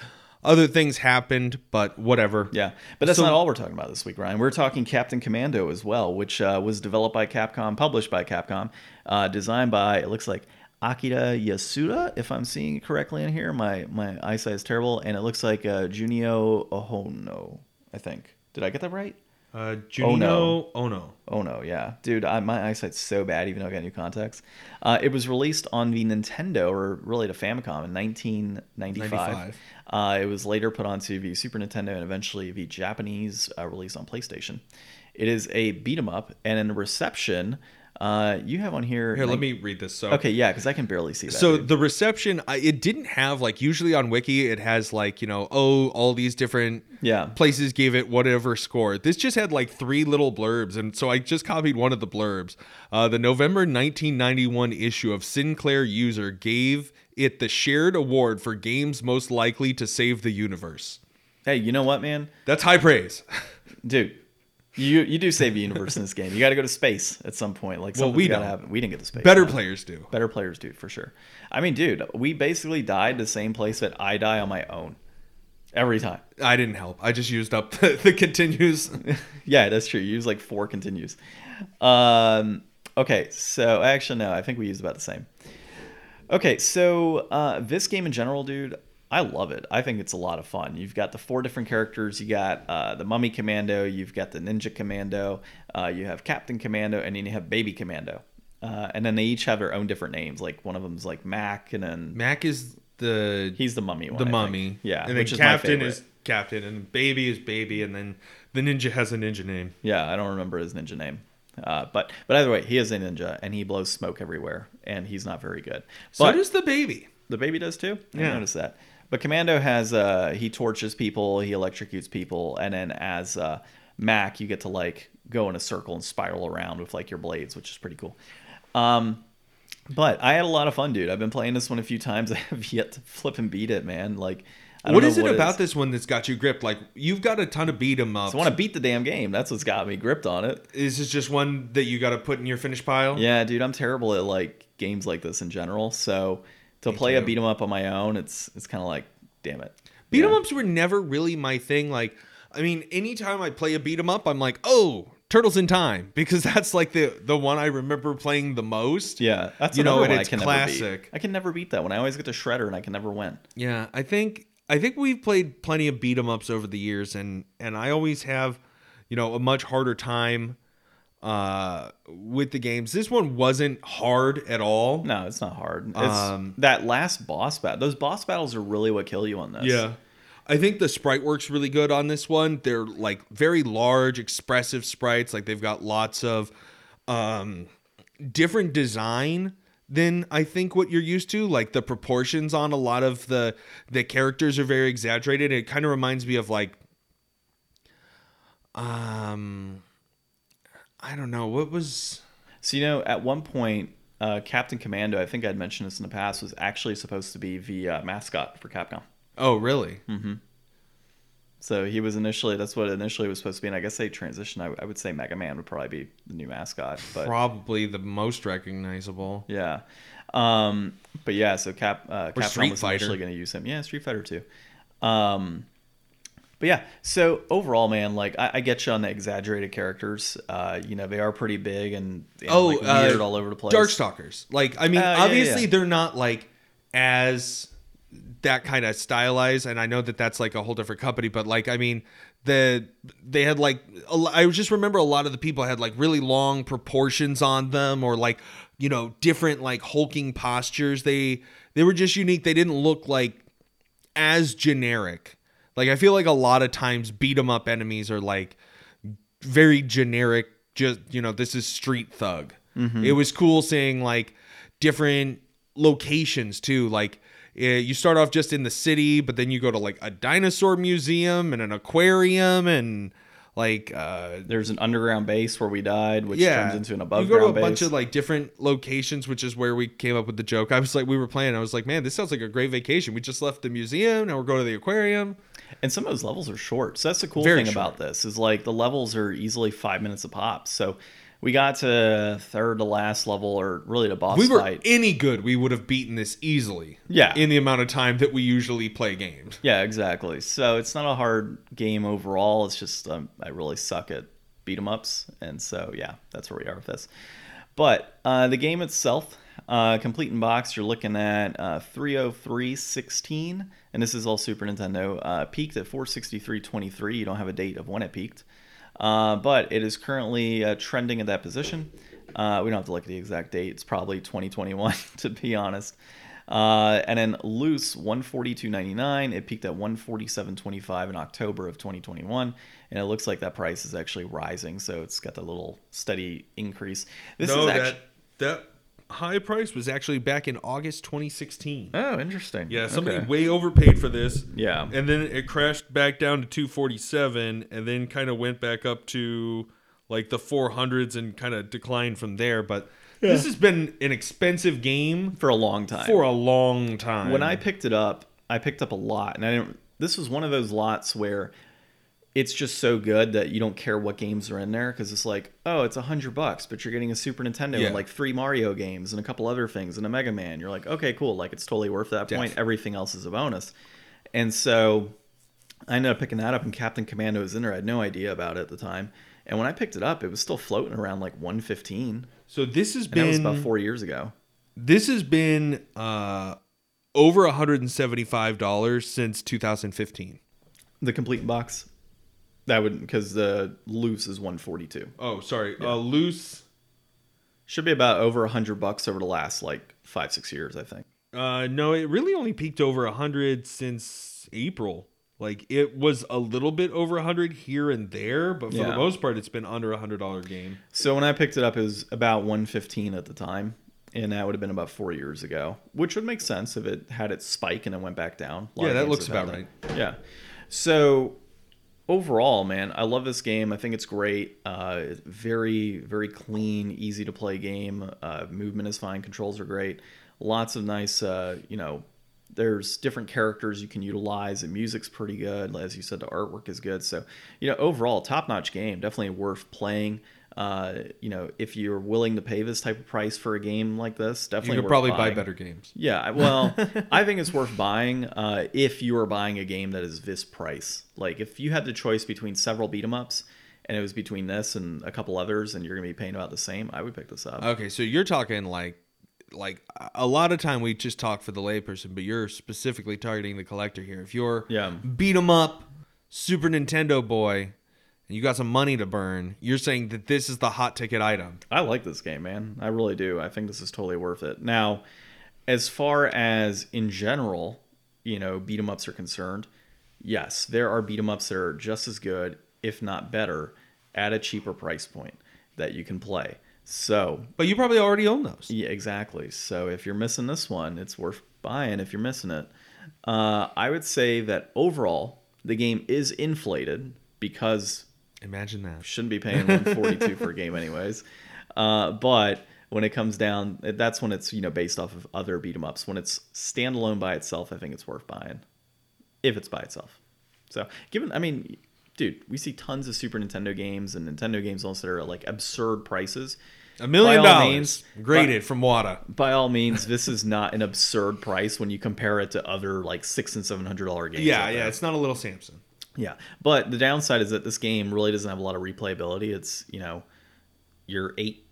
other things happened, but whatever. yeah. But that's So- not all we're talking about this week, Ryan. We're talking Captain Commando as well, which uh, was developed by Capcom, published by Capcom, uh, designed by it looks like Akira Yasuda, if I'm seeing it correctly in here. My my eyesight is terrible, and it looks like uh, Junio Ohono. I think. Did I get that right? Uh, Oh, no. Junino Ono. Oh no, yeah, dude, I, my eyesight's so bad. Even though I got new contacts, uh, it was released on the Nintendo, or really the Famicom, in 1995. Uh, it was later put onto the Super Nintendo and eventually the Japanese uh, release on PlayStation. It is a beat 'em up, and in reception, uh, you have on here. Here, let me read this. So Okay, yeah, because I can barely see that. So dude. the reception, I, it didn't have like usually on Wiki it has like you know oh all these different Yeah. places gave it whatever score. This just had like three little blurbs, and so I just copied one of the blurbs. Uh, the November 1991 issue of Sinclair User gave it the shared award for games most likely to save the universe. hey, you know what, man, That's high praise. dude. You, you do save the universe in this game. You got to go to space at some point. Like Well, we don't. happen. We didn't get to space. Better man. players do. Better players do for sure. I mean, dude, we basically died the same place that I die on my own every time. I didn't help. I just used up the, the continues. yeah, that's true. You use like four continues. Um, okay, so actually, no, I think we used about the same. Okay, so uh, this game in general, dude, I love it. I think it's a lot of fun. You've got the four different characters. You got uh, the Mummy Commando. You've got the Ninja Commando. Uh, you have Captain Commando, and then you have Baby Commando. Uh, and then they each have their own different names. Like one of them's like Mac, and then Mac is the he's the Mummy one. the I think. mummy. yeah. and then which is my captain is captain, and baby is baby, and then the ninja has a ninja name. Yeah, I don't remember his ninja name. Uh, but but either way, he is a ninja and he blows smoke everywhere, and he's not very good. So does the baby. the baby does too. I Yeah. noticed that. But Commando has uh, he torches people, he electrocutes people, and then as uh, Mac, you get to like go in a circle and spiral around with like your blades, which is pretty cool. Um, but I had a lot of fun, dude. I've been playing this one a few times. I have yet to flip and beat it, man. Like, I don't What is it what about this one that's got you gripped? Like you've got a ton of beat 'em ups. I want to beat the damn game. That's what's got me gripped on it. Is this just one that you got to put in your finish pile? Yeah, dude, I'm terrible at like games like this in general. So to play a beat 'em up on my own, it's it's kind of like, damn it. Beat 'em ups were never really my thing. Like, I mean, anytime I play a beat 'em up, I'm like, oh, Turtles in Time, because that's like the the one I remember playing the most. Yeah, that's You know, and it's I can never classic. beat. I can never beat that one. I always get to Shredder and I can never win. Yeah, I think I think we've played plenty of beat 'em ups over the years, and and I always have, you know, a much harder time uh with the games. This one wasn't hard at all. No, it's not hard. It's Um, that last boss battle. Those boss battles are really what kill you on this. Yeah. I think the sprite works really good on this one. They're like very large, expressive sprites. Like they've got lots of um different design than I think what you're used to. Like the proportions on a lot of the the characters are very exaggerated. It kind of reminds me of like um I don't know, what was So you know, at one point, uh, Captain Commando, I think I'd mentioned this in the past, was actually supposed to be the uh, mascot for Capcom. Oh, really? So he was initially that's what initially was supposed to be, and I guess they transitioned. I, I would say Mega Man would probably be the new mascot, but Probably the most recognizable. yeah, um, but yeah. So Cap uh, Capcom was Fighter. initially going to use him. Yeah, Street Fighter too. Um, but yeah, so overall, man, like I, I get you on the exaggerated characters. Uh, you know, they are pretty big and, and oh, like, uh, all over the place. Darkstalkers. Like, I mean, yeah, obviously yeah. they're not like as that kind of stylized, and I know that that's like a whole different company, but like, I mean, the they had like a I just remember a lot of the people had like really long proportions on them, or like you know different like hulking postures. They they were just unique. They didn't look like as generic. Like I feel like a lot of times beat 'em up enemies are like very generic just you know this is street thug. It was cool seeing like different locations too. Like eh, you start off just in the city but then you go to like a dinosaur museum and an aquarium and like uh There's an underground base where we died, which yeah. turns into an above you go to a base. bunch of like different locations which is where we came up with the joke. I was like we were playing. I was like man this sounds like a great vacation. We just left the museum. Now we're going to the aquarium And some of those levels are short. So that's the cool Very thing short. about this is like the levels are easily five minutes a pop. So we got to third to last level or really to boss we were fight. any good, we would have beaten this easily. Yeah. In the amount of time that we usually play games. Yeah, exactly. So it's not a hard game overall. It's just um, I really suck at beat 'em ups, and so yeah, that's where we are with this. But uh, the game itself, uh, complete in box, you're looking at uh, 303.16, and this is all Super Nintendo. Uh, peaked at 463.23. You don't have a date of when it peaked, uh, but it is currently uh, trending at that position. Uh, we don't have to look at the exact date. It's probably 2021, to be honest. Uh, and then loose 142.99. It peaked at 147.25 in October of 2021, and it looks like that price is actually rising. So it's got a little steady increase. This no, is that actually that high price was actually back in August 2016. oh interesting. Yeah, somebody Okay. way overpaid for this. Yeah. And then it crashed back down to 247 and then kind of went back up to like the 400s and kind of declined from there, but this has been an expensive game for a long time. for a long time. when I picked it up, I picked up a lot, and I didn't. This was one of those lots where it's just so good that you don't care what games are in there because it's like, oh, it's a hundred bucks, but you're getting a Super Nintendo Yeah. and like three Mario games and a couple other things and a Mega Man. You're like, okay, cool, like it's totally worth that point. Everything else is a bonus, and so I ended up picking that up, and Captain Commando was in there. I had no idea about it at the time, and when I picked it up, it was still floating around like 115, so this has and that was been about four years ago. this has been uh over $175 since 2015. The complete box. That would because the loose is 142. Oh, sorry. Uh loose Should be about over 100 bucks over the last like five six years, I think. Uh, no, it really only peaked over a hundred since April. Like it was a little bit over a hundred here and there, but for Yeah. the most part, it's been under a hundred dollar game. So when I picked it up, it was about 115 at the time, and that would have been about four years ago, which would make sense if it had its spike and it went back down. Yeah, that looks about that. Yeah. So overall, man, I love this game. I think it's great. Uh, very, very clean, easy to play game. Uh, movement is fine. Controls are great. Lots of nice, uh, you know, there's different characters you can utilize. The music's pretty good. As you said, the artwork is good. So, you know, overall, top notch game. Definitely worth playing. Uh, you know, if you're willing to pay this type of price for a game like this, definitely You could probably buy better games. Yeah, well, I think it's worth buying uh, if you are buying a game that is this price. Like, if you had the choice between several beat 'em ups, and it was between this and a couple others, and you're gonna be paying about the same, I would pick this up. Okay, so you're talking like, like a lot of time we just talk for the layperson, but you're specifically targeting the collector here. If you're Yeah. beat 'em up Super Nintendo boy, and you got some money to burn, you're saying that this is the hot ticket item. I like this game, man. I really do. I think this is totally worth it. Now, as far as in general, you know, beat 'em ups are concerned, yes, there are beat 'em ups that are just as good, if not better, at a cheaper price point that you can play. So But you probably already own those. Yeah, exactly. So if you're missing this one, it's worth buying if you're missing it. Uh, I would say that overall, the game is inflated because Imagine that. shouldn't be paying 142 for a game anyways. Uh, but when it comes down, that's when it's you know based off of other beat 'em ups. When it's standalone by itself, I think it's worth buying if it's by itself. So given, I mean, dude, we see tons of Super Nintendo games and Nintendo games also that are like absurd prices. A million dollars means, graded from Wata. by all means, this is not an absurd price when you compare it to other like six and seven hundred dollar games. Yeah, yeah, it's not a little Samson. Yeah. But the downside is that this game really doesn't have a lot of replayability. It's you know, your eight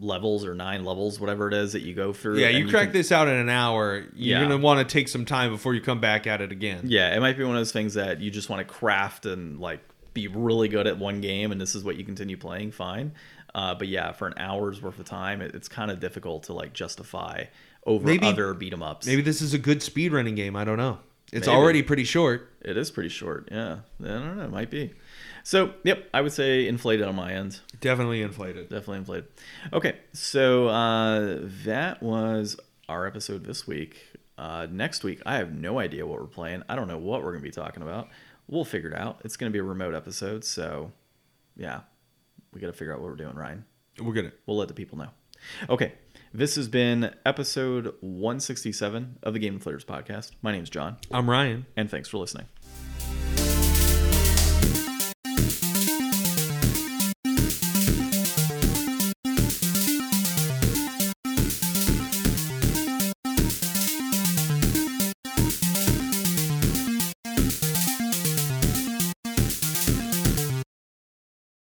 levels or nine levels, whatever it is that you go through. Yeah, you crack can- this out in an hour. You're Yeah. gonna want to take some time before you come back at it again. Yeah, it might be one of those things that you just want to craft and like be really good at one game, and this is what you continue playing. Fine. Uh, but yeah, for an hour's worth of time, it, it's kind of difficult to like justify over Maybe- other beat 'em ups. Maybe this is a good speed running game. I don't know. It's Maybe. already pretty short. It is pretty short. Yeah. I don't know. It might be. So, yep, I would say inflated on my end. Definitely inflated. Definitely inflated. Okay. So, uh, that was our episode this week. Uh, next week, I have no idea what we're playing. I don't know what we're going to be talking about. We'll figure it out. It's going to be a remote episode. So, yeah, we got to figure out what we're doing, Ryan. We're gonna. We'll let the people know. Okay. This has been episode 167 of the Game Deflators podcast. My name's John, I'm Ryan. and thanks for listening.